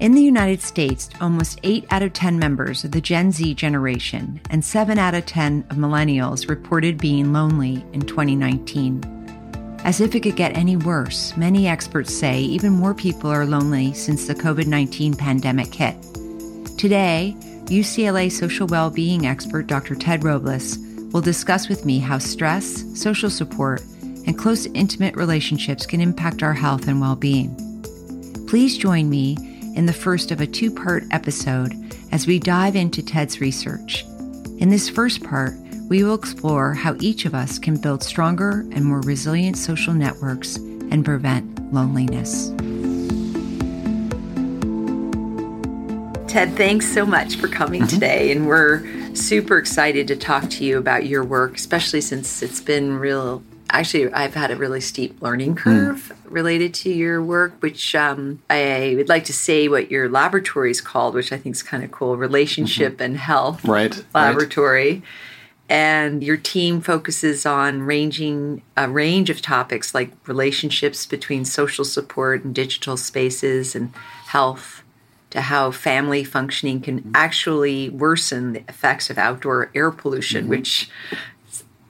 In the United States, almost 8 out of 10 members of the Gen Z generation and 7 out of 10 of millennials reported being lonely in 2019. As if it could get any worse, many experts say even more people are lonely since the COVID 19 pandemic hit. Today, UCLA social well being expert Dr. Ted Robles will discuss with me how stress, social support, and close intimate relationships can impact our health and well being. Please join me in the first of a two part episode as we dive into Ted's research. In this first part, we will explore how each of us can build stronger and more resilient social networks and prevent loneliness. Ted, thanks so much for coming mm-hmm. today. And we're super excited to talk to you about your work, especially since it's been real actually i've had a really steep learning hmm. curve mm. related to your work which um, i would like to say what your laboratory is called which i think is kind of cool relationship mm-hmm. and health right laboratory right. and your team focuses on ranging a range of topics like relationships between social support and digital spaces and health to how family functioning can actually worsen the effects of outdoor air pollution, mm-hmm. which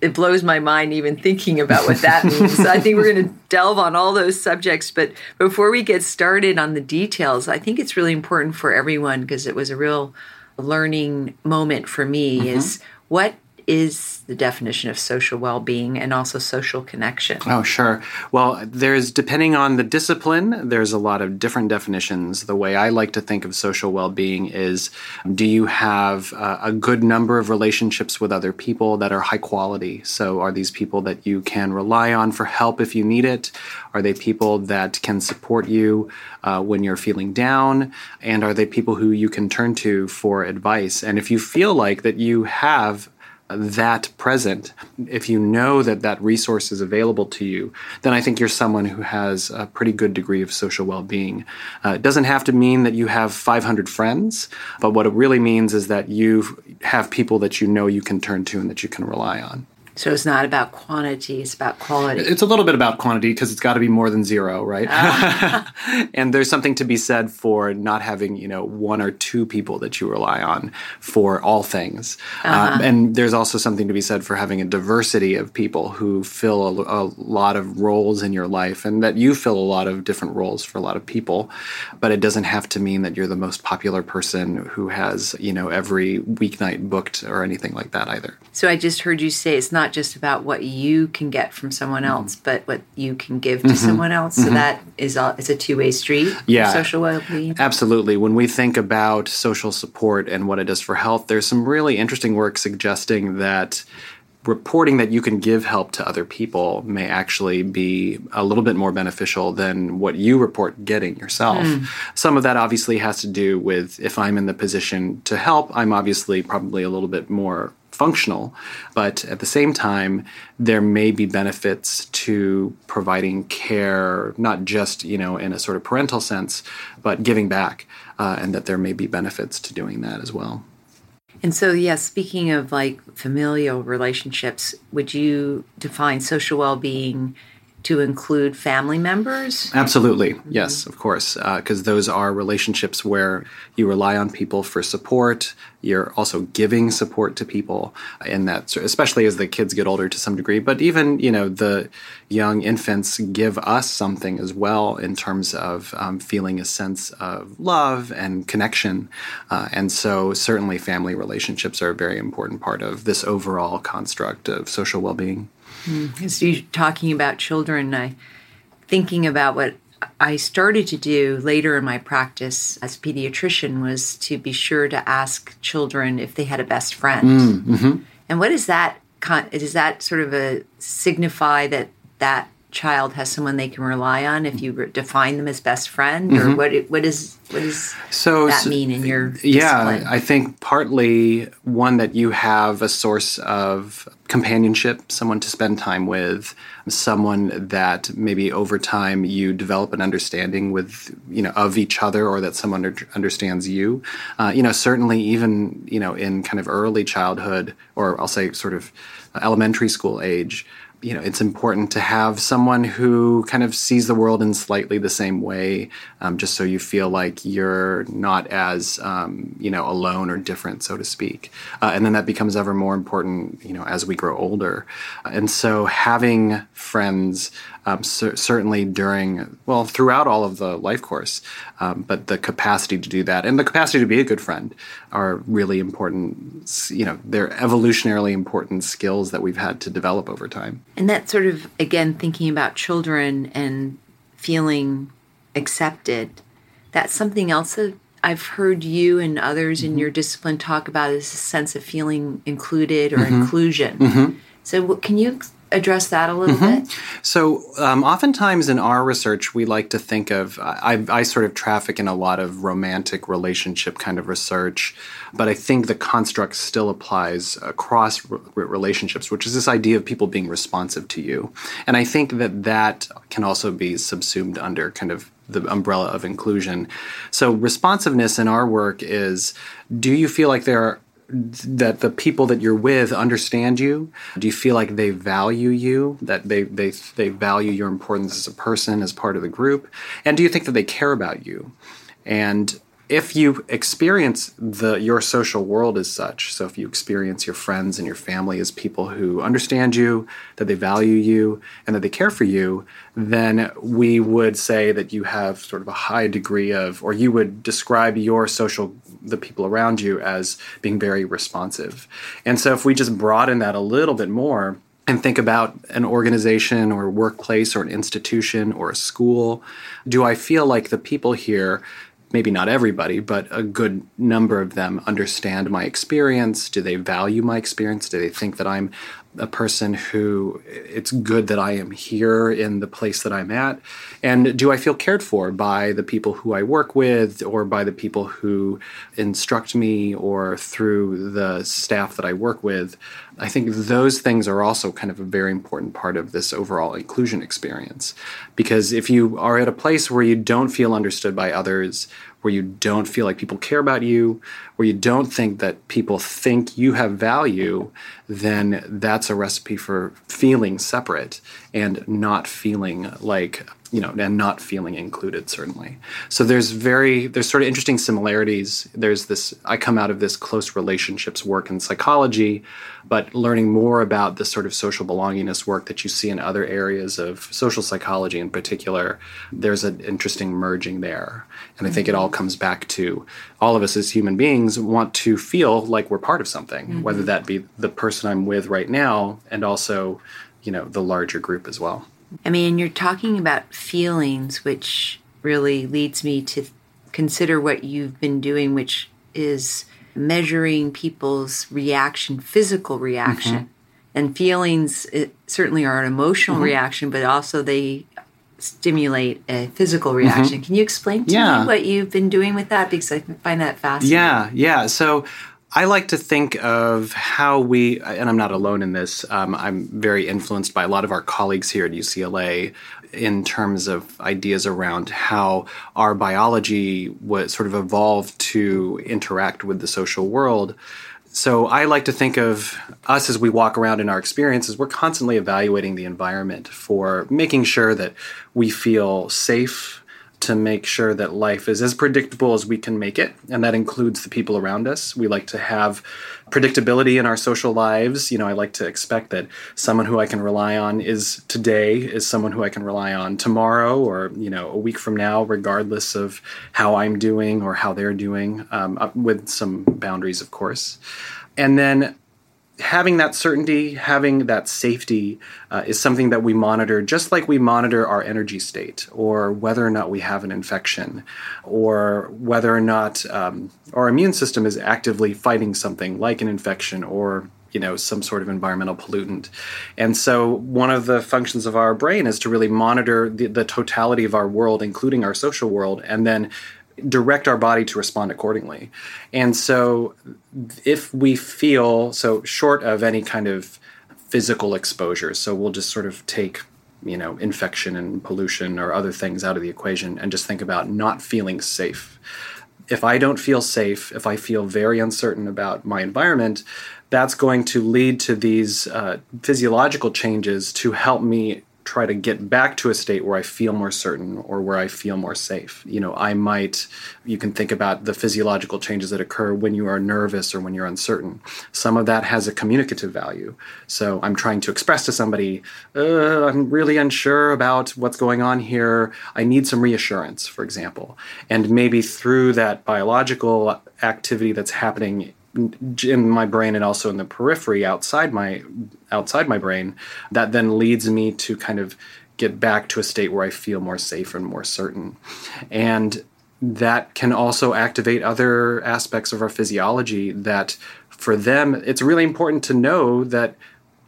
it blows my mind even thinking about what that means. so I think we're going to delve on all those subjects. But before we get started on the details, I think it's really important for everyone because it was a real learning moment for me mm-hmm. is what is the definition of social well being and also social connection? Oh, sure. Well, there's, depending on the discipline, there's a lot of different definitions. The way I like to think of social well being is do you have uh, a good number of relationships with other people that are high quality? So, are these people that you can rely on for help if you need it? Are they people that can support you uh, when you're feeling down? And are they people who you can turn to for advice? And if you feel like that you have that present, if you know that that resource is available to you, then I think you're someone who has a pretty good degree of social well being. Uh, it doesn't have to mean that you have 500 friends, but what it really means is that you have people that you know you can turn to and that you can rely on. So it's not about quantity, it's about quality. It's a little bit about quantity because it's got to be more than zero, right? Uh. and there's something to be said for not having, you know, one or two people that you rely on for all things. Uh-huh. Um, and there's also something to be said for having a diversity of people who fill a, a lot of roles in your life and that you fill a lot of different roles for a lot of people. But it doesn't have to mean that you're the most popular person who has, you know, every weeknight booked or anything like that either. So I just heard you say it's not not just about what you can get from someone mm-hmm. else, but what you can give to mm-hmm. someone else. So mm-hmm. that is a, it's a two way street. Yeah, social well-being. Absolutely. When we think about social support and what it does for health, there's some really interesting work suggesting that reporting that you can give help to other people may actually be a little bit more beneficial than what you report getting yourself. Mm. Some of that obviously has to do with if I'm in the position to help, I'm obviously probably a little bit more functional, but at the same time, there may be benefits to providing care, not just you know in a sort of parental sense, but giving back, uh, and that there may be benefits to doing that as well. And so, yes, yeah, speaking of like familial relationships, would you define social well-being to include family members? Absolutely, mm-hmm. yes, of course, because uh, those are relationships where you rely on people for support. You're also giving support to people, and that especially as the kids get older to some degree. But even you know the young infants give us something as well in terms of um, feeling a sense of love and connection. Uh, and so certainly family relationships are a very important part of this overall construct of social well-being. Mm. As you talking about children, I thinking about what I started to do later in my practice as a pediatrician was to be sure to ask children if they had a best friend. Mm, mm-hmm. And what is that? Does that sort of a signify that that child has someone they can rely on if you define them as best friend, or mm-hmm. what? What is what does so, that mean in your? Yeah, discipline? I think partly one that you have a source of companionship, someone to spend time with, someone that maybe over time you develop an understanding with, you know, of each other, or that someone under, understands you. Uh, you know, certainly even you know in kind of early childhood, or I'll say sort of elementary school age you know, it's important to have someone who kind of sees the world in slightly the same way, um, just so you feel like you're not as, um, you know, alone or different, so to speak. Uh, and then that becomes ever more important, you know, as we grow older. And so having friends um, cer- certainly during, well, throughout all of the life course, um, but the capacity to do that and the capacity to be a good friend are really important, you know, they're evolutionarily important skills that we've had to develop over time. And that sort of, again, thinking about children and feeling accepted, that's something else that I've heard you and others mm-hmm. in your discipline talk about is a sense of feeling included or mm-hmm. inclusion. Mm-hmm. So, can you address that a little mm-hmm. bit? So, um, oftentimes in our research, we like to think of, I, I, sort of traffic in a lot of romantic relationship kind of research, but I think the construct still applies across relationships, which is this idea of people being responsive to you. And I think that that can also be subsumed under kind of the umbrella of inclusion. So, responsiveness in our work is do you feel like there are that the people that you're with understand you? Do you feel like they value you? That they they they value your importance as a person, as part of the group? And do you think that they care about you? And if you experience the your social world as such, so if you experience your friends and your family as people who understand you, that they value you, and that they care for you, then we would say that you have sort of a high degree of, or you would describe your social the people around you as being very responsive. And so if we just broaden that a little bit more, and think about an organization or workplace or an institution or a school. Do I feel like the people here maybe not everybody, but a good number of them understand my experience. Do they value my experience? Do they think that I'm a person who it's good that I am here in the place that I'm at? And do I feel cared for by the people who I work with or by the people who instruct me or through the staff that I work with? I think those things are also kind of a very important part of this overall inclusion experience. Because if you are at a place where you don't feel understood by others, where you don't feel like people care about you, where you don't think that people think you have value, then that's a recipe for feeling separate and not feeling like you know and not feeling included certainly. So there's very there's sort of interesting similarities. There's this i come out of this close relationships work in psychology but learning more about the sort of social belongingness work that you see in other areas of social psychology in particular there's an interesting merging there and i think it all comes back to all of us as human beings want to feel like we're part of something mm-hmm. whether that be the person i'm with right now and also you know the larger group as well I mean, you're talking about feelings, which really leads me to consider what you've been doing, which is measuring people's reaction, physical reaction. Mm-hmm. And feelings certainly are an emotional mm-hmm. reaction, but also they stimulate a physical reaction. Mm-hmm. Can you explain to yeah. me what you've been doing with that? Because I find that fascinating. Yeah, yeah. So I like to think of how we, and I'm not alone in this, um, I'm very influenced by a lot of our colleagues here at UCLA in terms of ideas around how our biology was sort of evolved to interact with the social world. So I like to think of us as we walk around in our experiences, we're constantly evaluating the environment for making sure that we feel safe to make sure that life is as predictable as we can make it, and that includes the people around us. We like to have predictability in our social lives. You know, I like to expect that someone who I can rely on is today is someone who I can rely on tomorrow or, you know, a week from now, regardless of how I'm doing or how they're doing, um, with some boundaries, of course. And then having that certainty, having that safety uh, is something that we monitor just like we monitor our energy state or whether or not we have an infection or whether or not um, our immune system is actively fighting something like an infection or you know some sort of environmental pollutant. And so one of the functions of our brain is to really monitor the, the totality of our world including our social world and then direct our body to respond accordingly. And so, if we feel so short of any kind of physical exposure, so we'll just sort of take you know infection and pollution or other things out of the equation and just think about not feeling safe if I don't feel safe, if I feel very uncertain about my environment, that's going to lead to these uh, physiological changes to help me try to get back to a state where I feel more certain or where I feel more safe. You know, I might, you can think about the physiological changes that occur when you are nervous or when you're uncertain. Some of that has a communicative value. So I'm trying to express to somebody, uh, I'm really unsure about what's going on here. I need some reassurance, for example. And maybe through that biological activity that's happening in my brain and also in the periphery outside my outside my brain that then leads me to kind of get back to a state where I feel more safe and more certain. And that can also activate other aspects of our physiology that for them it's really important to know that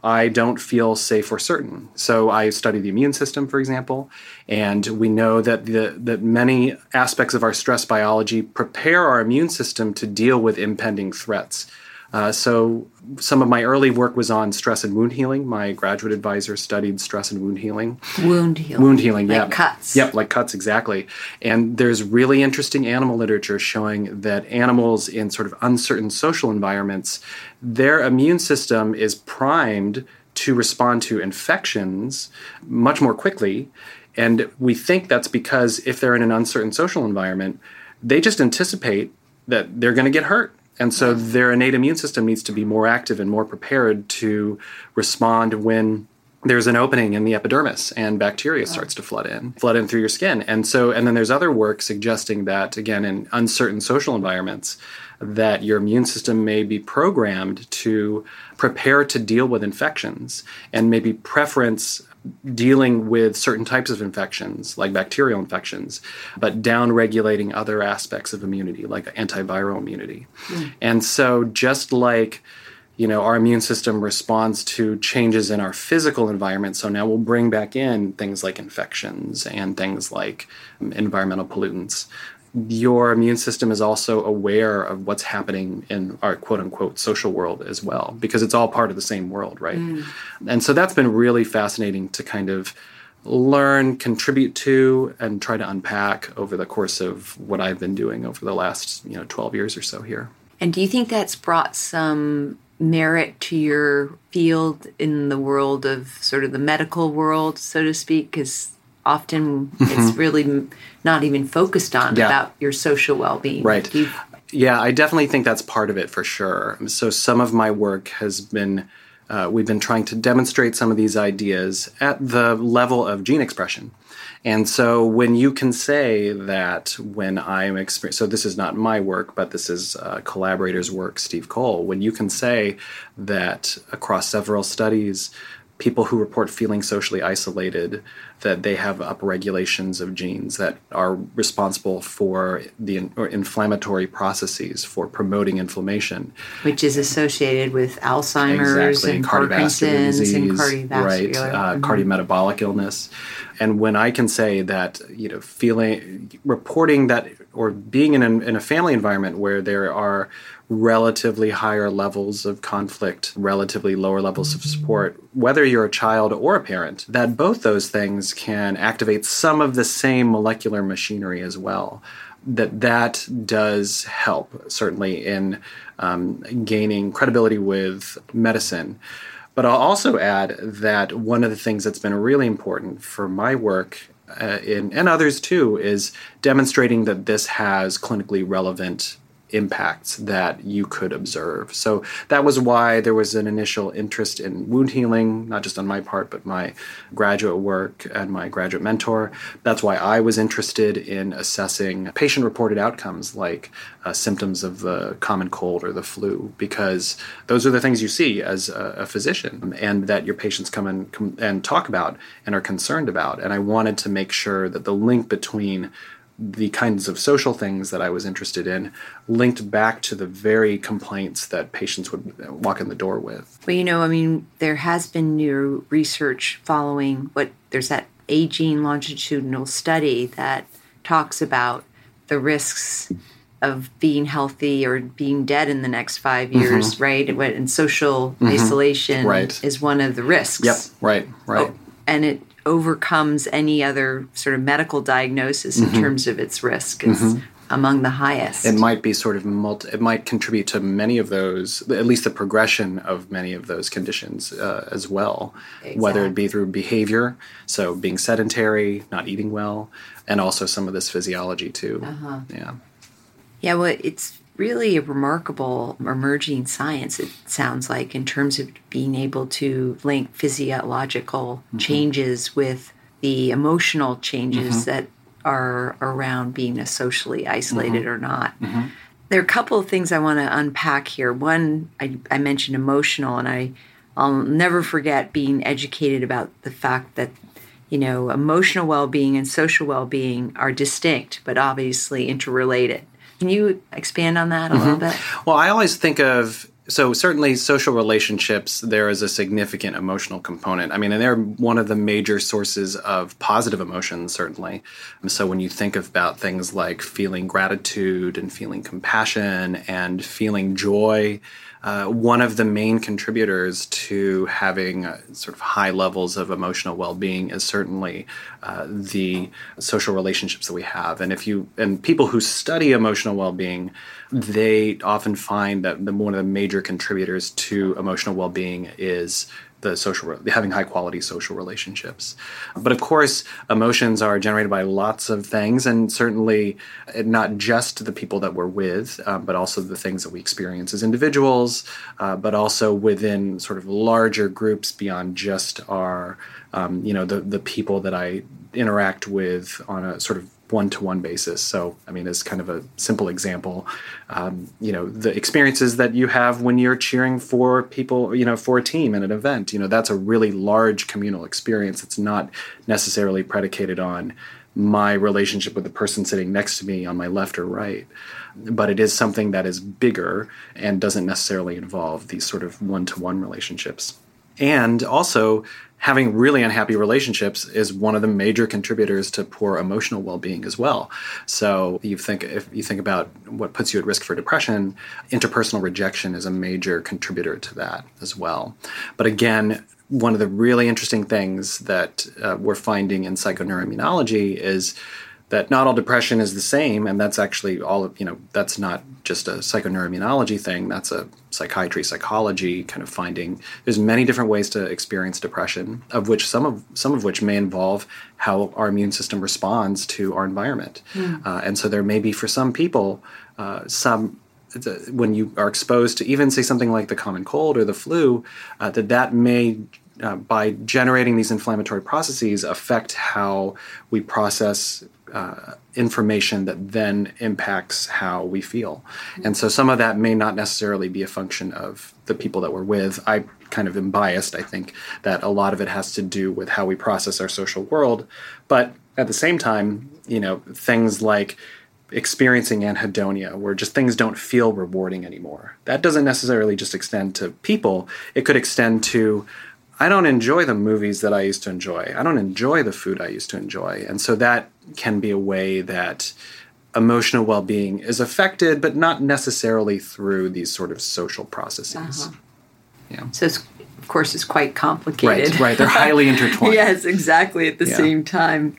I don't feel safe or certain. So I study the immune system, for example, and we know that the, that many aspects of our stress biology prepare our immune system to deal with impending threats. Uh, so some of my early work was on stress and wound healing. My graduate advisor studied stress and wound healing. Wound healing. Wound healing, like yeah. cuts. Yep, like cuts, exactly. And there's really interesting animal literature showing that animals in sort of uncertain social environments, their immune system is primed to respond to infections much more quickly. And we think that's because if they're in an uncertain social environment, they just anticipate that they're going to get hurt and so their innate immune system needs to be more active and more prepared to respond when there's an opening in the epidermis and bacteria starts to flood in flood in through your skin. And so and then there's other work suggesting that again in uncertain social environments that your immune system may be programmed to prepare to deal with infections and maybe preference dealing with certain types of infections, like bacterial infections, but down regulating other aspects of immunity, like antiviral immunity. Mm. And so, just like you know, our immune system responds to changes in our physical environment. So now we'll bring back in things like infections and things like um, environmental pollutants your immune system is also aware of what's happening in our quote unquote social world as well, because it's all part of the same world, right? Mm. And so that's been really fascinating to kind of learn, contribute to, and try to unpack over the course of what I've been doing over the last, you know, 12 years or so here. And do you think that's brought some merit to your field in the world of sort of the medical world, so to speak? Because often mm-hmm. it's really not even focused on yeah. about your social well-being. Right. You've, yeah i definitely think that's part of it for sure. So some of my work has been uh, we've been trying to demonstrate some of these ideas at the level of gene expression. And so when you can say that when I'm experiencing, so this is not my work, but this is a collaborator's work, Steve Cole, when you can say that across several studies, people who report feeling socially isolated that they have upregulations of genes that are responsible for the in, inflammatory processes for promoting inflammation which is associated with alzheimer's exactly. and parkinson's disease, and cardiovascular right uh, mm-hmm. cardiometabolic illness and when i can say that you know feeling reporting that or being in, in a family environment where there are relatively higher levels of conflict, relatively lower levels of support, whether you're a child or a parent, that both those things can activate some of the same molecular machinery as well. That that does help certainly in um, gaining credibility with medicine. But I'll also add that one of the things that's been really important for my work uh, in, and others too is demonstrating that this has clinically relevant impacts that you could observe. So that was why there was an initial interest in wound healing, not just on my part, but my graduate work and my graduate mentor. That's why I was interested in assessing patient reported outcomes like uh, symptoms of the common cold or the flu, because those are the things you see as a, a physician and that your patients come and, come and talk about and are concerned about. And I wanted to make sure that the link between the kinds of social things that I was interested in linked back to the very complaints that patients would walk in the door with. Well, you know, I mean, there has been new research following what there's that aging longitudinal study that talks about the risks of being healthy or being dead in the next five mm-hmm. years, mm-hmm. right? And social mm-hmm. isolation right. is one of the risks. Yep, right, right. Oh, and it overcomes any other sort of medical diagnosis in mm-hmm. terms of its risk. It's, mm-hmm. among the highest. It might be sort of multi, it might contribute to many of those, at least the progression of many of those conditions uh, as well, exactly. whether it be through behavior, so being sedentary, not eating well, and also some of this physiology too. Uh-huh. Yeah. Yeah, well, it's really a remarkable emerging science, it sounds like, in terms of being able to link physiological mm-hmm. changes with the emotional changes mm-hmm. that are around being a socially isolated mm-hmm. or not. Mm-hmm. There are a couple of things I want to unpack here. One, I, I mentioned emotional, and I, I'll never forget being educated about the fact that you know emotional well-being and social well-being are distinct but obviously interrelated can you expand on that a mm-hmm. little bit? Well i always think of so certainly social relationships there is a significant emotional component. I mean and they're one of the major sources of positive emotions certainly. So when you think about things like feeling gratitude and feeling compassion and feeling joy uh, one of the main contributors to having uh, sort of high levels of emotional well-being is certainly uh, the social relationships that we have. And if you and people who study emotional well-being they often find that the, one of the major contributors to emotional well-being is the social having high quality social relationships. But of course emotions are generated by lots of things and certainly not just the people that we're with uh, but also the things that we experience as individuals uh, but also within sort of larger groups beyond just our um, you know the the people that i interact with on a sort of one to one basis. So, I mean, as kind of a simple example, um, you know, the experiences that you have when you're cheering for people, you know, for a team in an event, you know, that's a really large communal experience. It's not necessarily predicated on my relationship with the person sitting next to me on my left or right. But it is something that is bigger and doesn't necessarily involve these sort of one to one relationships. And also, having really unhappy relationships is one of the major contributors to poor emotional well-being as well. So you think if you think about what puts you at risk for depression, interpersonal rejection is a major contributor to that as well. But again, one of the really interesting things that uh, we're finding in psychoneuroimmunology is that not all depression is the same and that's actually all of you know that's not just a psychoneuroimmunology thing that's a psychiatry psychology kind of finding there's many different ways to experience depression of which some of some of which may involve how our immune system responds to our environment mm. uh, and so there may be for some people uh, some when you are exposed to even say something like the common cold or the flu uh, that that may uh, by generating these inflammatory processes affect how we process uh, information that then impacts how we feel. And so some of that may not necessarily be a function of the people that we're with. I kind of am biased. I think that a lot of it has to do with how we process our social world. But at the same time, you know, things like experiencing anhedonia, where just things don't feel rewarding anymore. That doesn't necessarily just extend to people, it could extend to I don't enjoy the movies that I used to enjoy. I don't enjoy the food I used to enjoy. And so that can be a way that emotional well being is affected, but not necessarily through these sort of social processes. Uh-huh. Yeah. So, of course, it's quite complicated. Right, right. They're highly intertwined. yes, exactly. At the yeah. same time.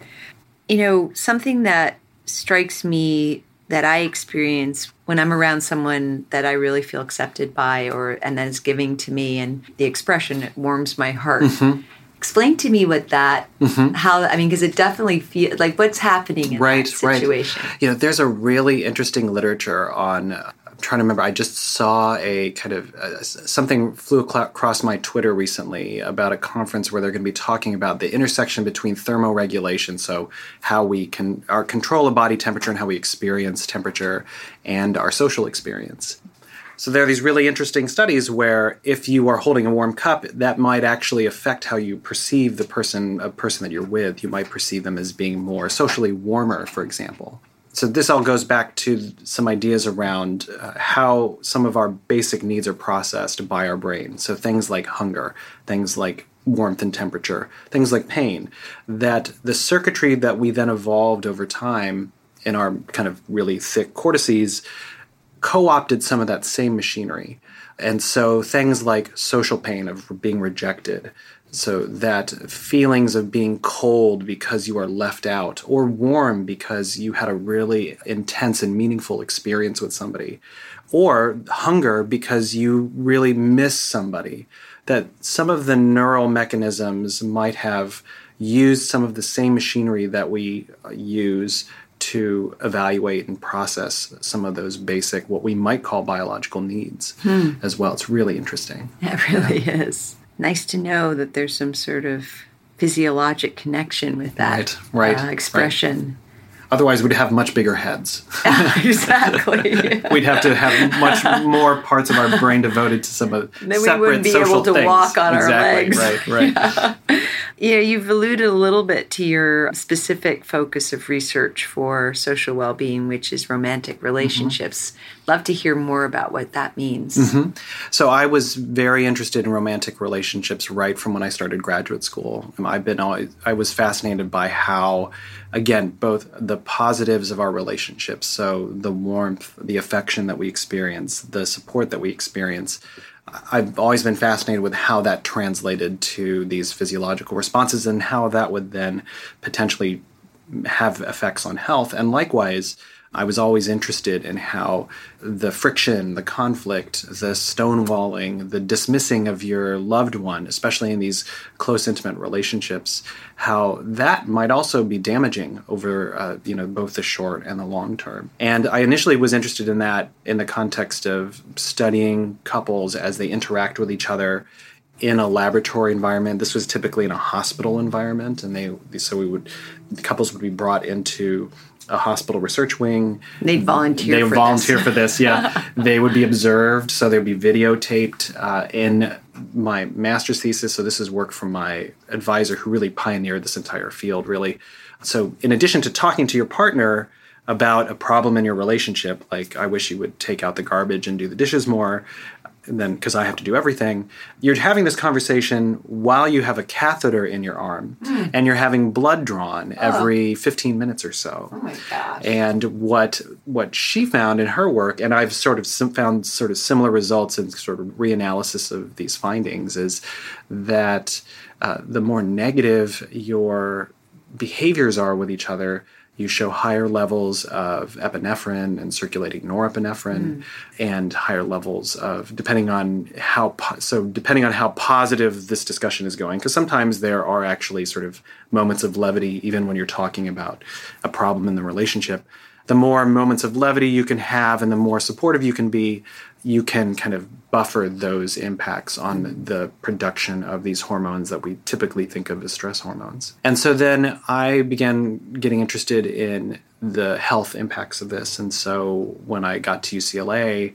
You know, something that strikes me that I experience when I'm around someone that I really feel accepted by or and that is giving to me and the expression it warms my heart. Mm-hmm. Explain to me what that mm-hmm. how I mean because it definitely feels like what's happening in right, that situation. Right. You know, there's a really interesting literature on trying to remember. I just saw a kind of uh, something flew across my Twitter recently about a conference where they're going to be talking about the intersection between thermoregulation, so how we can our control of body temperature and how we experience temperature, and our social experience. So there are these really interesting studies where if you are holding a warm cup, that might actually affect how you perceive the person, a person that you're with. You might perceive them as being more socially warmer, for example so this all goes back to some ideas around uh, how some of our basic needs are processed by our brain. So things like hunger, things like warmth and temperature, things like pain, that the circuitry that we then evolved over time in our kind of really thick cortices co opted some of that same machinery. And so things like social pain of being rejected, so that feelings of being cold because you are left out, or warm because you had a really intense and meaningful experience with somebody, or hunger because you really miss somebody, that some of the neural mechanisms might have used some of the same machinery that we uh, use to evaluate and process some of those basic, what we might call biological needs hmm. as well. It's really interesting. It really yeah. is. Nice to know that there's some sort of physiologic connection with that right, right, uh, expression. Right. Otherwise, we'd have much bigger heads. exactly. we'd have to have much more parts of our brain devoted to some of the things. then we wouldn't be able to things. walk on exactly. our legs. Right, right. Yeah. Yeah, you've alluded a little bit to your specific focus of research for social well-being, which is romantic relationships. Mm-hmm. Love to hear more about what that means. Mm-hmm. So I was very interested in romantic relationships right from when I started graduate school. I've been always, I was fascinated by how again, both the positives of our relationships, so the warmth, the affection that we experience, the support that we experience. I've always been fascinated with how that translated to these physiological responses and how that would then potentially have effects on health. And likewise, I was always interested in how the friction, the conflict, the stonewalling, the dismissing of your loved one, especially in these close, intimate relationships, how that might also be damaging over, uh, you know, both the short and the long term. And I initially was interested in that in the context of studying couples as they interact with each other in a laboratory environment. This was typically in a hospital environment, and they so we would the couples would be brought into a hospital research wing. They'd volunteer. They would volunteer this. for this. Yeah, they would be observed, so they would be videotaped. Uh, in my master's thesis, so this is work from my advisor who really pioneered this entire field. Really, so in addition to talking to your partner about a problem in your relationship, like I wish you would take out the garbage and do the dishes more, and then because I have to do everything, you're having this conversation while you have a catheter in your arm mm. and you're having blood drawn every 15 minutes or so. Oh my gosh. And what what she found in her work and I've sort of sim- found sort of similar results in sort of reanalysis of these findings is that uh, the more negative your behaviors are with each other, you show higher levels of epinephrine and circulating norepinephrine mm. and higher levels of depending on how po- so depending on how positive this discussion is going because sometimes there are actually sort of moments of levity even when you're talking about a problem in the relationship the more moments of levity you can have and the more supportive you can be you can kind of buffer those impacts on the production of these hormones that we typically think of as stress hormones. And so then I began getting interested in the health impacts of this. And so when I got to UCLA,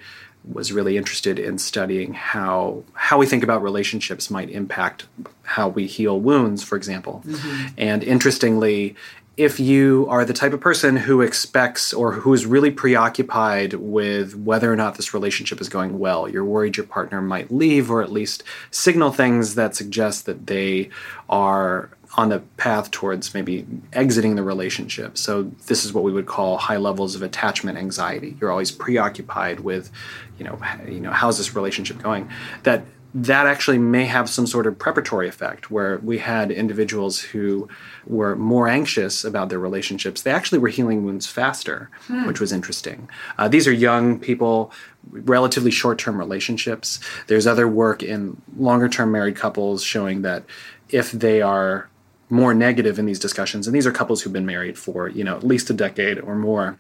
was really interested in studying how how we think about relationships might impact how we heal wounds, for example. Mm-hmm. And interestingly, if you are the type of person who expects or who is really preoccupied with whether or not this relationship is going well, you're worried your partner might leave or at least signal things that suggest that they are on the path towards maybe exiting the relationship. So this is what we would call high levels of attachment anxiety. You're always preoccupied with, you know, you know, how's this relationship going? That that actually may have some sort of preparatory effect where we had individuals who were more anxious about their relationships. They actually were healing wounds faster, hmm. which was interesting. Uh, these are young people, relatively short term relationships. There's other work in longer term married couples showing that if they are more negative in these discussions, and these are couples who've been married for you know at least a decade or more,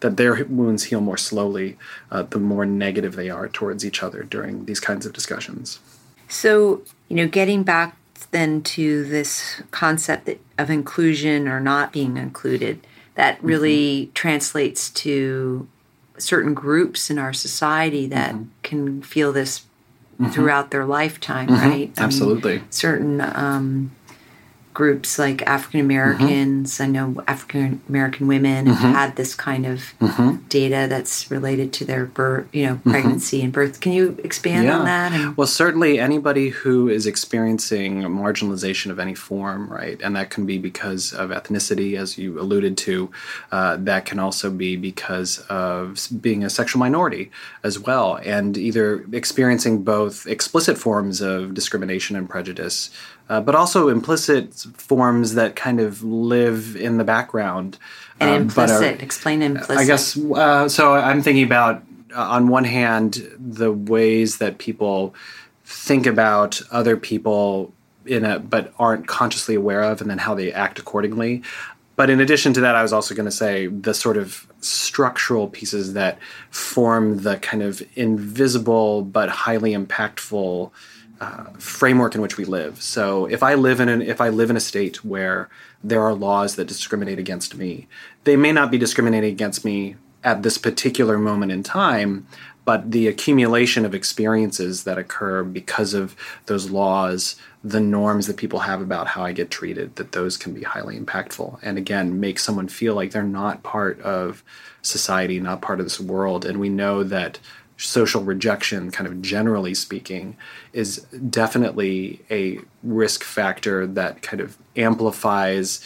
that their wounds heal more slowly uh, the more negative they are towards each other during these kinds of discussions. So, you know, getting back then to this concept that, of inclusion or not being included, that mm-hmm. really mm-hmm. translates to certain groups in our society that mm-hmm. can feel this mm-hmm. throughout their lifetime, mm-hmm. right? I Absolutely. Mean, certain um, groups like African Americans. Mm-hmm. I know African American women mm-hmm. have had this kind of mm-hmm. data that's related to their birth, you know, mm-hmm. pregnancy and birth. Can you expand yeah. on that? And- well, certainly anybody who is experiencing marginalization of any form, right, and that can be because of ethnicity, as you alluded to. Uh, that can also be because of being a sexual minority as well, and either experiencing both explicit forms of discrimination and prejudice uh, but also implicit forms that kind of live in the background. And um, implicit, are, explain implicit. I guess uh, so. I'm thinking about, uh, on one hand, the ways that people think about other people in a but aren't consciously aware of, and then how they act accordingly. But in addition to that, I was also going to say the sort of structural pieces that form the kind of invisible but highly impactful uh, framework in which we live. So if I live in an if I live in a state where there are laws that discriminate against me, they may not be discriminating against me at this particular moment in time, but the accumulation of experiences that occur because of those laws, the norms that people have about how I get treated, that those can be highly impactful. And again, make someone feel like they're not part of society, not part of this world. And we know that social rejection, kind of generally speaking, is definitely a risk factor that kind of amplifies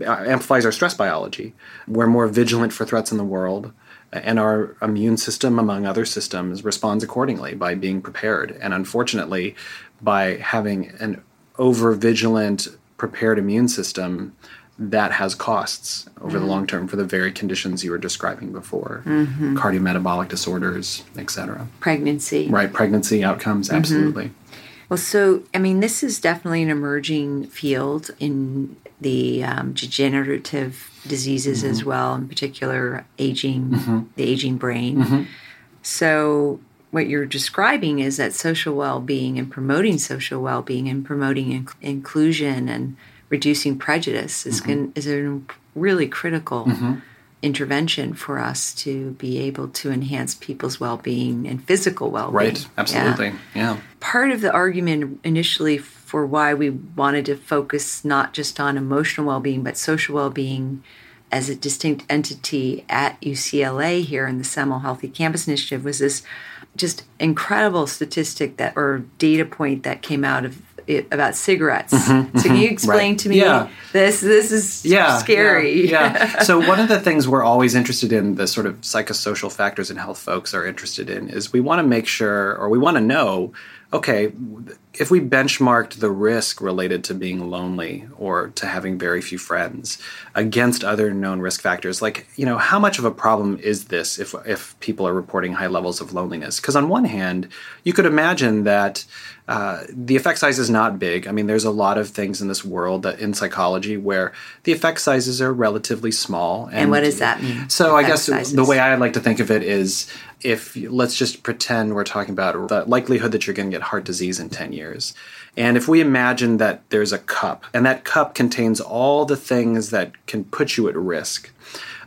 uh, amplifies our stress biology. We're more vigilant for threats in the world, and our immune system, among other systems, responds accordingly by being prepared. And unfortunately, by having an over vigilant, prepared immune system, that has costs over mm-hmm. the long term for the very conditions you were describing before mm-hmm. cardiometabolic disorders etc pregnancy right pregnancy outcomes mm-hmm. absolutely well so i mean this is definitely an emerging field in the um, degenerative diseases as mm-hmm. well in particular aging mm-hmm. the aging brain mm-hmm. so what you're describing is that social well-being and promoting social well-being and promoting inc- inclusion and reducing prejudice is, mm-hmm. is a really critical mm-hmm. intervention for us to be able to enhance people's well-being and physical well-being. Right, absolutely. Yeah. yeah. Part of the argument initially for why we wanted to focus not just on emotional well-being but social well-being as a distinct entity at UCLA here in the Semel Healthy Campus Initiative was this just incredible statistic that or data point that came out of it, about cigarettes. Mm-hmm, so can you mm-hmm. explain right. to me yeah. this? This is yeah, scary. Yeah, yeah. so one of the things we're always interested in, the sort of psychosocial factors in health folks are interested in, is we want to make sure, or we want to know, okay, if we benchmarked the risk related to being lonely or to having very few friends against other known risk factors, like, you know, how much of a problem is this if, if people are reporting high levels of loneliness? Because on one hand, you could imagine that uh, the effect size is not big. I mean, there's a lot of things in this world that in psychology where the effect sizes are relatively small. And, and what does that mean? So, I guess sizes? the way I like to think of it is if let's just pretend we're talking about the likelihood that you're going to get heart disease in 10 years. And if we imagine that there's a cup and that cup contains all the things that can put you at risk,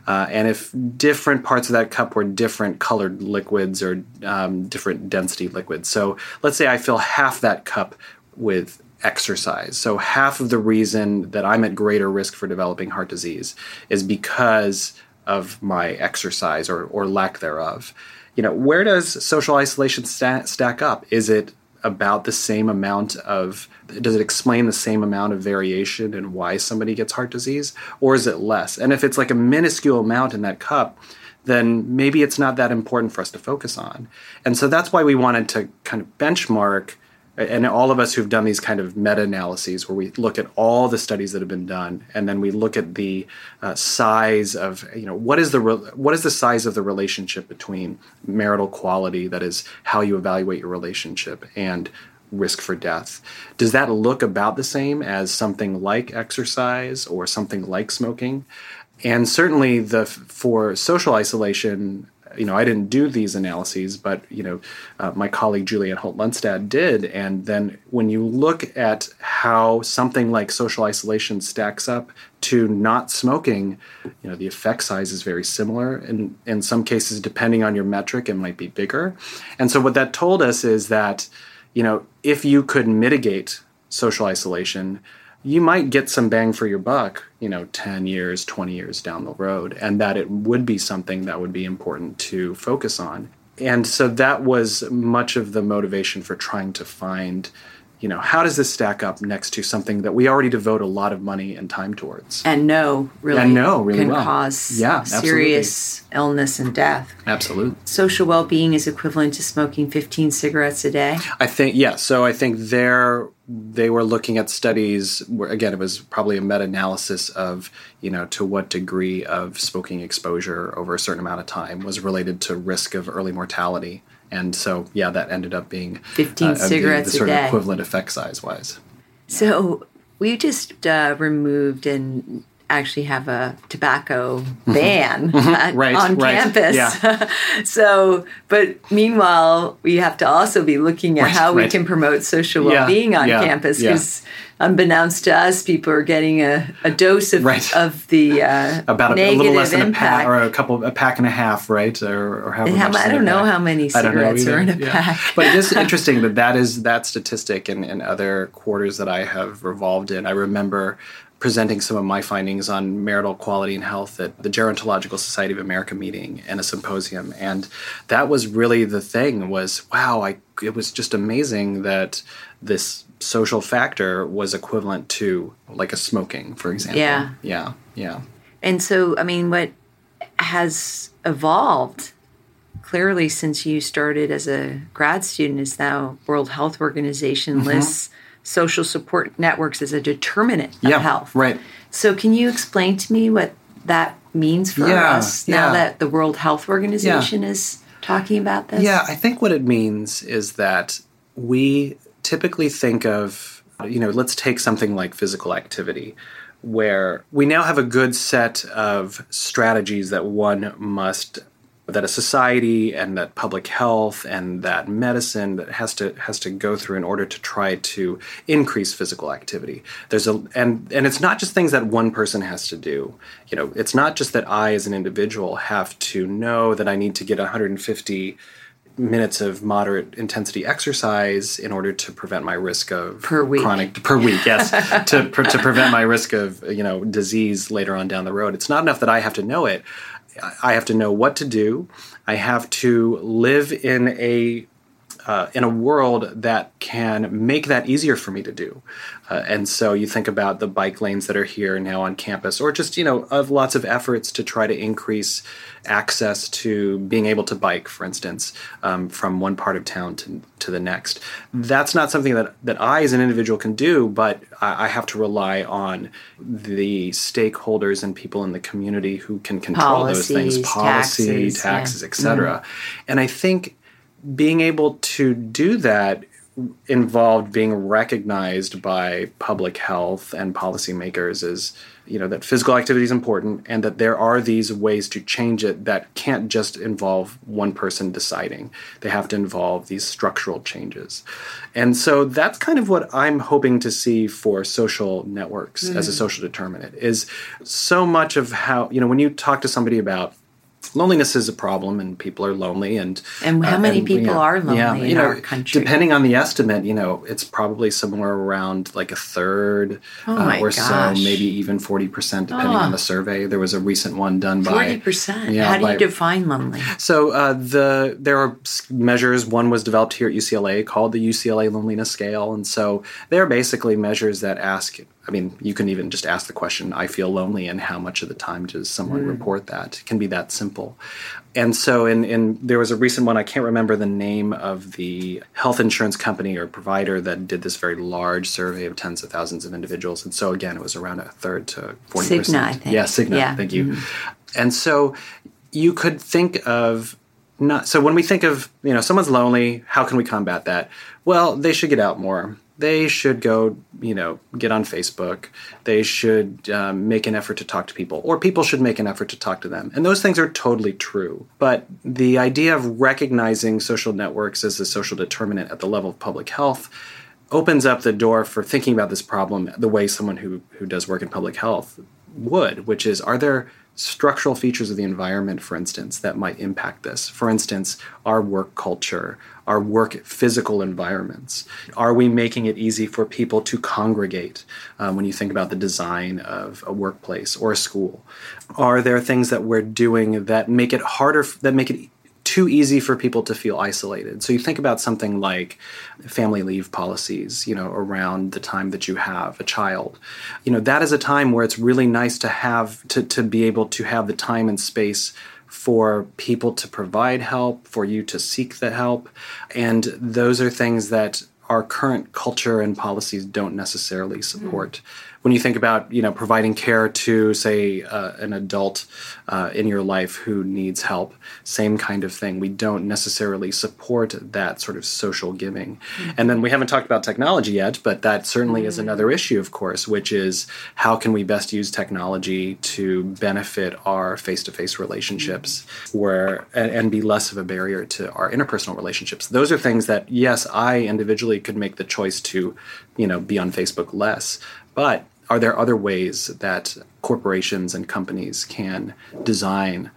uh, and if different parts of that cup were different colored liquids or um, different density liquids. So let's say I fill half that cup with exercise. So half of the reason that I'm at greater risk for developing heart disease is because of my exercise or, or lack thereof. You know, where does social isolation sta- stack up? Is it about the same amount of does it explain the same amount of variation and why somebody gets heart disease or is it less and if it's like a minuscule amount in that cup then maybe it's not that important for us to focus on and so that's why we wanted to kind of benchmark and all of us who've done these kind of meta-analyses where we look at all the studies that have been done and then we look at the uh, size of you know what is the re- what is the size of the relationship between marital quality that is how you evaluate your relationship and risk for death? Does that look about the same as something like exercise or something like smoking? And certainly the for social isolation you know, I didn't do these analyses, but you know, uh, my colleague Julianne Holt-Lunstad did. And then when you look at how something like social isolation stacks up to not smoking, you know, the effect size is very similar. And in some cases, depending on your metric, it might be bigger. And so what that told us is that, you know, if you could mitigate social isolation, you might get some bang for your buck, you know, 10 years, 20 years down the road, and that it would be something that would be important to focus on. And so that was much of the motivation for trying to find you know, how does this stack up next to something that we already devote a lot of money and time towards? And no, really, and no, really can well. cause yeah, serious absolutely. illness and death. Absolutely. Social well-being is equivalent to smoking 15 cigarettes a day. I think yeah. So I think there they were looking at studies where again it was probably a meta-analysis of you know to what degree of smoking exposure over a certain amount of time was related to risk of early mortality and so yeah that ended up being 15 uh, cigarettes the, the sort a day. of equivalent effect size wise so we just uh, removed and actually have a tobacco ban at, Right, on right, campus. yeah. so, but meanwhile, we have to also be looking at Right, how we can promote social well-being on yeah, campus yeah. because unbeknownst to us, people are getting a, a dose of, of the uh, about a, a little less than a pack or a couple a pack and a half right or, or however And how much I don't know pack. how many I don't know cigarettes are in a pack. but it is interesting that that is that statistic in, in other quarters that I have revolved in I remember presenting some of my findings on marital quality and health at the Gerontological Society of America meeting and a symposium and that was really the thing was wow I it was just amazing that this social factor was equivalent to like a smoking for example Yeah. yeah yeah And so, I mean, what has evolved clearly since you started as a grad student is now World Health Organization Mm-hmm. Social support networks as a determinant of yeah health. right So, can you explain to me what that means for Yeah, us now yeah. that the World Health Organization is talking about this? Yeah, I think what it means is that we typically think of, you know, let's take something like physical activity, where we now have a good set of strategies that one must that a society and that public health and that medicine that has to has to go through in order to try to increase physical activity. There's a and and it's not just things that one person has to do. You know it's not just that i as an individual have to know that i need to get 150 minutes of moderate intensity exercise in order to prevent my risk of Per week. chronic per week yes to to prevent my risk of you know disease later on down the road. It's not enough that i have to know it i have to know what to do. I have to live in a uh, in a world that can make that easier for me to do. Uh, and so you think about the bike lanes that are here now on campus, or just, you know, of lots of efforts to try to increase access to being able to bike, for instance, um, from one part of town to, to the next. That's not something that, that I as an individual can do, but I, I have to rely on the stakeholders and people in the community who can control those things Policies, policy, taxes, yeah. taxes, etc. And I think being able to do that involved being recognized by public health and policymakers as you know that physical activity is important and that there are these ways to change it that can't just involve one person deciding. They have to involve these structural changes. And so that's kind of what i'm hoping to see for social networks as a mm. social determinant is so much of how you know when you talk to somebody about loneliness is a problem and people are lonely and And how many people yeah, are lonely yeah, in you know, our country? depending on the estimate you know it's probably somewhere around like a third Oh uh, or gosh. so maybe even 40% depending Ah. on the survey there was a recent one done by Forty percent. yeah, How do by- you define lonely? so uh, the there are measures. One was developed here at UCLA called the UCLA Loneliness Scale, and so they're basically measures that ask. I mean, you can even just ask the question, "I feel lonely," and how much of the time does someone hmm. report that? It can be that simple. And so, in, in there was a recent one. I can't remember the name of the health insurance company or provider that did this very large survey of tens of thousands of individuals. And so, again, it was around a third to forty Cigna, percent. I think. Yeah, Cigna. Yeah. Thank you. Mm-hmm. And so, you could think of not so when we think of you know someone's lonely how can we combat that well they should get out more they should go you know get on facebook. They should um, make an effort to talk to people or people should make an effort to talk to them. And those things are totally true. But the idea of recognizing social networks as a social determinant at the level of public health opens up the door for thinking about this problem the way someone who who does work in public health would which is are there structural features of the environment, for instance, that might impact this. For instance, our work culture, our work physical environments. Are we making it easy for people to congregate um, when you think about the design of a workplace or a school? Are there things that we're doing that make it harder, that make it too easy for people to feel isolated. So you think about something like family leave policies, you know, around the time that you have a child. You know, that is a time where it's really nice to have to, to be able to have the time and space for people to provide help, for you to seek the help. And those are things that our current culture and policies don't necessarily support. Mm when you think about you know providing care to say uh, an adult uh, in your life who needs help same kind of thing we don't necessarily support that sort of social giving mm-hmm. and then we haven't talked about technology yet but that certainly mm-hmm. is another issue of course which is how can we best use technology to benefit our face-to-face relationships mm-hmm. where and, and be less of a barrier to our interpersonal relationships those are things that yes i individually could make the choice to you know be on facebook less but are there other ways that corporations and companies can design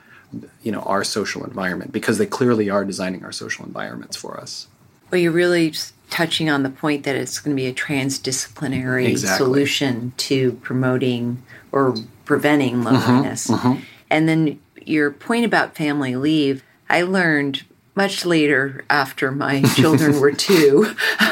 you know our social environment? Because they clearly are designing our social environments for us. Well you're really touching on the point that it's going to be a transdisciplinary exactly. solution to promoting or preventing loneliness mm-hmm, mm-hmm. and then your point about family leave i learned much later after my children were two.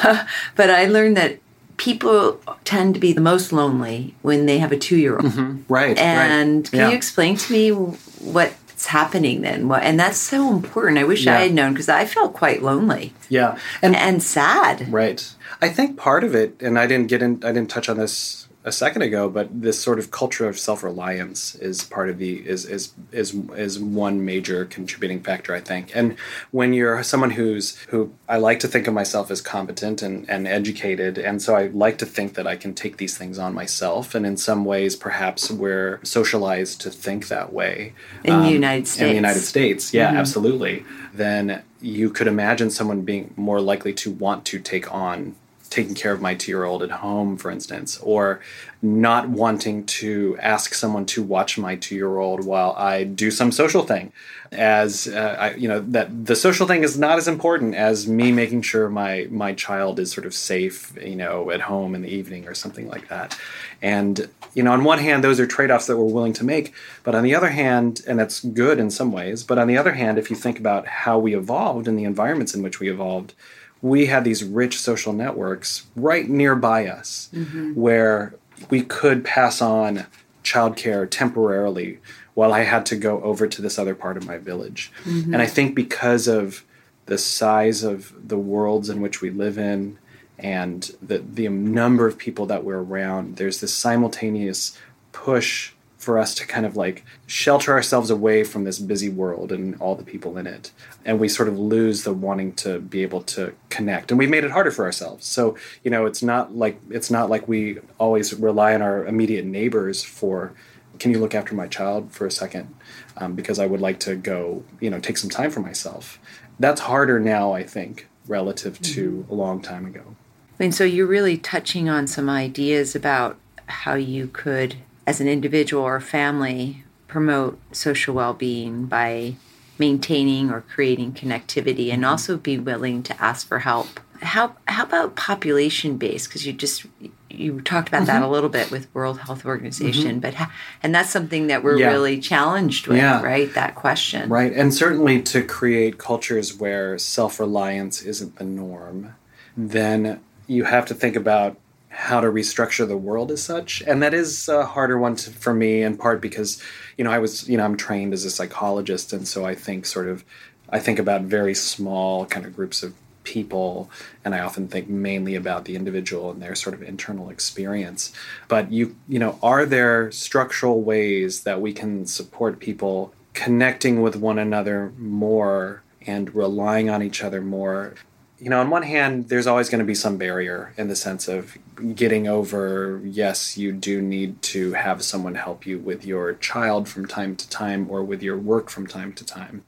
But i learned that people tend to be the most lonely when they have a two year old. Mm-hmm. Right. And right. can yeah. you explain to me what's happening then? What, and that's so important. I wish yeah. I had known because I felt quite lonely. Yeah. And, and sad. Right. I think part of it, and I didn't get in, I didn't touch on this a second ago, but this sort of culture of self-reliance is part of the is is is is one major contributing factor, I think. And when you're someone who's who I like to think of myself as competent and, and educated, and so I like to think that I can take these things on myself. And in some ways, perhaps we're socialized to think that way. In um, the United States. In the United States, yeah, mm-hmm. absolutely. Then you could imagine someone being more likely to want to take on taking care of my two year old at home, for instance, or not wanting to ask someone to watch my two year old while I do some social thing. As uh, I, you know, that the social thing is not as important as me making sure my my child is sort of safe, you know, at home in the evening or something like that. And you know, on one hand, those are trade offs that we're willing to make, but on the other hand, and that's good in some ways. But on the other hand, if you think about how we evolved and the environments in which we evolved we had these rich social networks right nearby us mm-hmm. where we could pass on childcare temporarily while I had to go over to this other part of my village. Mm-hmm. And I think because of the size of the worlds in which we live in and the, the number of people that we're around, there's this simultaneous push for us to kind of like shelter ourselves away from this busy world and all the people in it. And we sort of lose the wanting to be able to connect. And we've made it harder for ourselves. So, you know, it's not like it's not like we always rely on our immediate neighbors for can you look after my child for a second? Um, because I would like to go, you know, take some time for myself. That's harder now, I think, relative to mm-hmm. a long time ago. And so you're really touching on some ideas about how you could as an individual or family promote social well-being by maintaining or creating connectivity and also be willing to ask for help how how about population based because you just you talked about mm-hmm. that a little bit with world health organization mm-hmm. but and that's something that we're yeah. really challenged with yeah. right that question right and certainly to create cultures where self-reliance isn't the norm then you have to think about how to restructure the world as such. And that is a harder one to, for me in part because you know i was you know i'm trained as a psychologist. And so i think sort of i think about very small kind of groups of people. And i often think mainly about the individual and their sort of internal experience. But you you know are there structural ways that we can support people connecting with one another more and relying on each other more you know, on one hand, there's always going to be some barrier in the sense of getting over, yes, you do need to have someone help you with your child from time to time or with your work from time to time.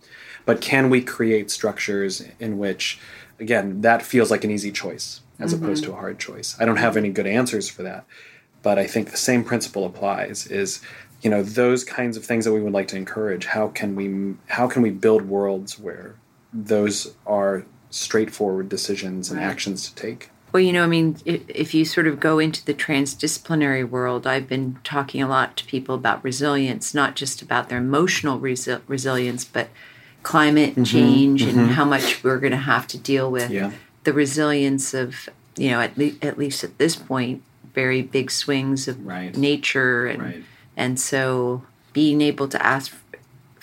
But can we create structures in which, again, that feels like an easy choice as mm-hmm. opposed to a hard choice? I don't have any good answers for that. But I think the same principle applies is you know those kinds of things that we would like to encourage how can we how can we build worlds where those are straightforward decisions and right. actions to take well, you know, I mean, if you sort of go into the transdisciplinary world, I've been talking a lot to people about resilience, not just about their emotional resi- resilience, but climate mm-hmm, change mm-hmm. and how much we're going to have to deal with. Yeah. The resilience of, you know, at, le- at least at this point, very big swings of right. nature. And, right. and so being able to ask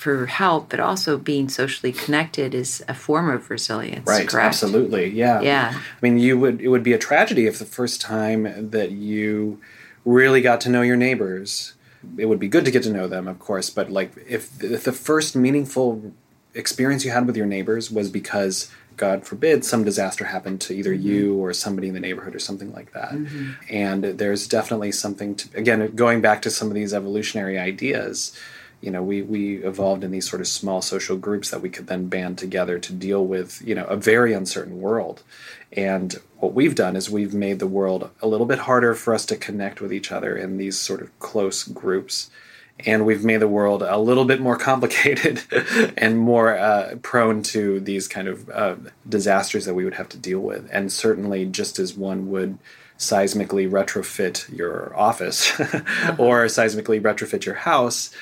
for help, but also being socially connected is a form of resilience. Right. Correct? Absolutely. Yeah. Yeah. I mean, you would it would be a tragedy if the first time that you really got to know your neighbors. It would be good to get to know them, of course, but like if, if the first meaningful experience you had with your neighbors was because God forbid, some disaster happened to either mm-hmm. you or somebody in the neighborhood or something like that. Mm-hmm. And there's definitely something to, again, going back to some of these evolutionary ideas, you know we we evolved in these sort of small social groups that we could then band together to deal with you know a very uncertain world. And what we've done is we've made the world a little bit harder for us to connect with each other in these sort of close groups. And we've made the world a little bit more complicated and more uh, prone to these kind of uh, disasters that we would have to deal with. And certainly just as one would seismically retrofit your office uh-huh. or seismically retrofit your house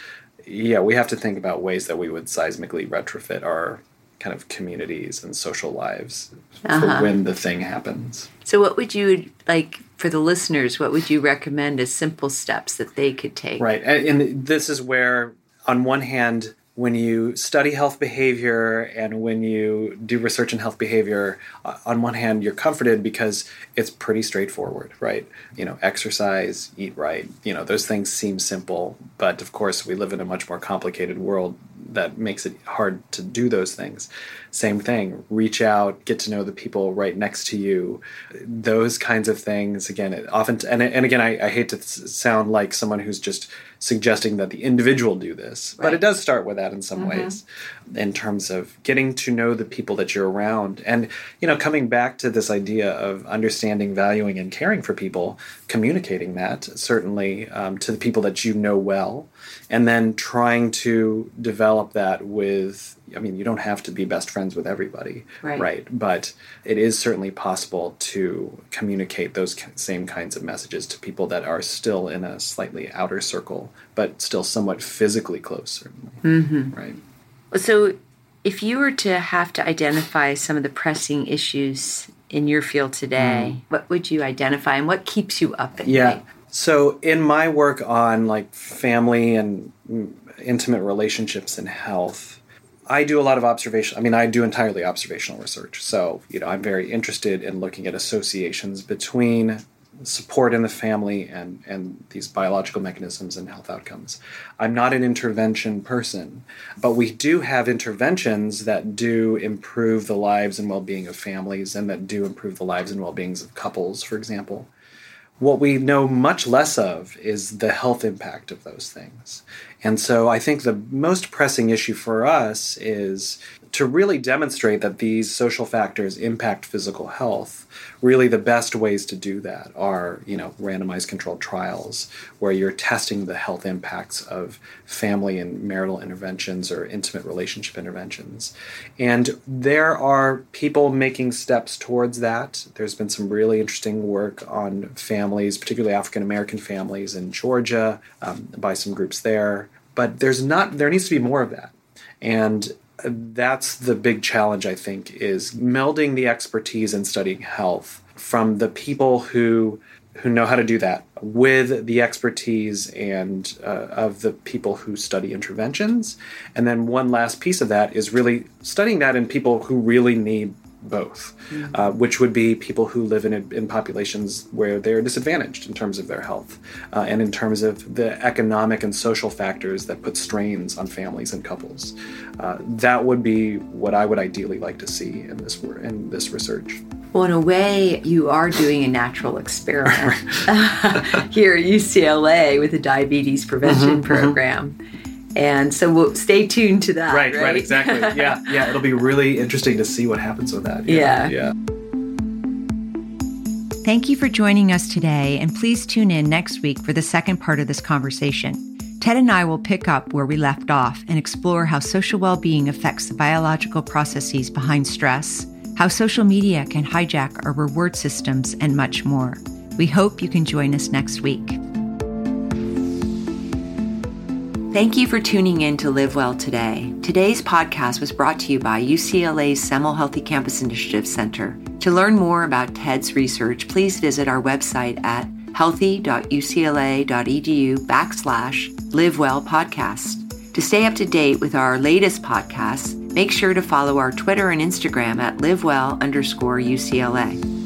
yeah, we have to think about ways that we would seismically retrofit our kind of communities and social lives uh-huh. for when the thing happens. So, what would you like for the listeners? What would you recommend as simple steps that they could take? Right, and this is where, on one hand, when you study health behavior and when you do research in health behavior, uh, on one hand, you're comforted because it's pretty straightforward, right? You know, exercise, eat right, you know, those things seem simple. But of course, we live in a much more complicated world that makes it hard to do those things. Same thing, reach out, get to know the people right next to you. Those kinds of things, again, it often, and, and again, I, I hate to sound like someone who's just suggesting that the individual do this. Right. But it does start with that in some mm-hmm. ways, in terms of getting to know the people that you're around. And, you know, coming back to this idea of understanding, valuing, and caring for people, communicating that certainly um, to the people that you know well, and then trying to develop that with I mean, you don't have to be best friends with everybody, right? right? But it is certainly possible to communicate those same kinds of messages to people that are still in a slightly outer circle, but still somewhat physically close, certainly. Mm-hmm. Right. So, if you were to have to identify some of the pressing issues in your field today, mm. what would you identify and what keeps you up at night? yeah. night? So, in my work on like family and mm, intimate relationships and health, I do a lot of observation. I mean, I do entirely observational research. So, you know, I'm very interested in looking at associations between support in the family and, and these biological mechanisms and health outcomes. I'm not an intervention person, but we do have interventions that do improve the lives and well being of families and that do improve the lives and well beings of couples, for example. What we know much less of is the health impact of those things. And so I think the most pressing issue for us is to really demonstrate that these social factors impact physical health, really the best ways to do that are, you know, randomized controlled trials where you're testing the health impacts of family and marital interventions or intimate relationship interventions. And there are people making steps towards that. There's been some really interesting work on families, particularly African American families in Georgia um, by some groups there. But there's not there needs to be more of that. And that's the big challenge i think is melding the expertise in studying health from the people who who know how to do that with the expertise and uh, of the people who study interventions. And then one last piece of that is really studying that in people who really need both, mm-hmm. uh, which would be people who live in, in populations where they're disadvantaged in terms of their health uh, and in terms of the economic and social factors that put strains on families and couples. Uh, that would be what I would ideally like to see in this in this research. Well, in a way, you are doing a natural experiment here at UCLA with the diabetes prevention mm-hmm, mm-hmm. program. Mm-hmm and so we'll stay tuned to that. Right, right, right exactly. yeah, yeah. It'll be really interesting to see what happens with that. Yeah. Yeah. yeah. Thank you for joining us today, and please tune in next week for the second part of this conversation. Ted and I will pick up where we left off and explore how social well being affects the biological processes behind stress, how social media can hijack our reward systems, and much more. We hope you can join us next week. Thank you for tuning in to Live Well Today. Today's podcast was brought to you by UCLA's Semel Healthy Campus Initiative Center. To learn more about TED's research, please visit our website at healthy.ucla.edu backslash live podcast. To stay up to date with our latest podcasts, make sure to follow our Twitter and Instagram at livewell underscore UCLA.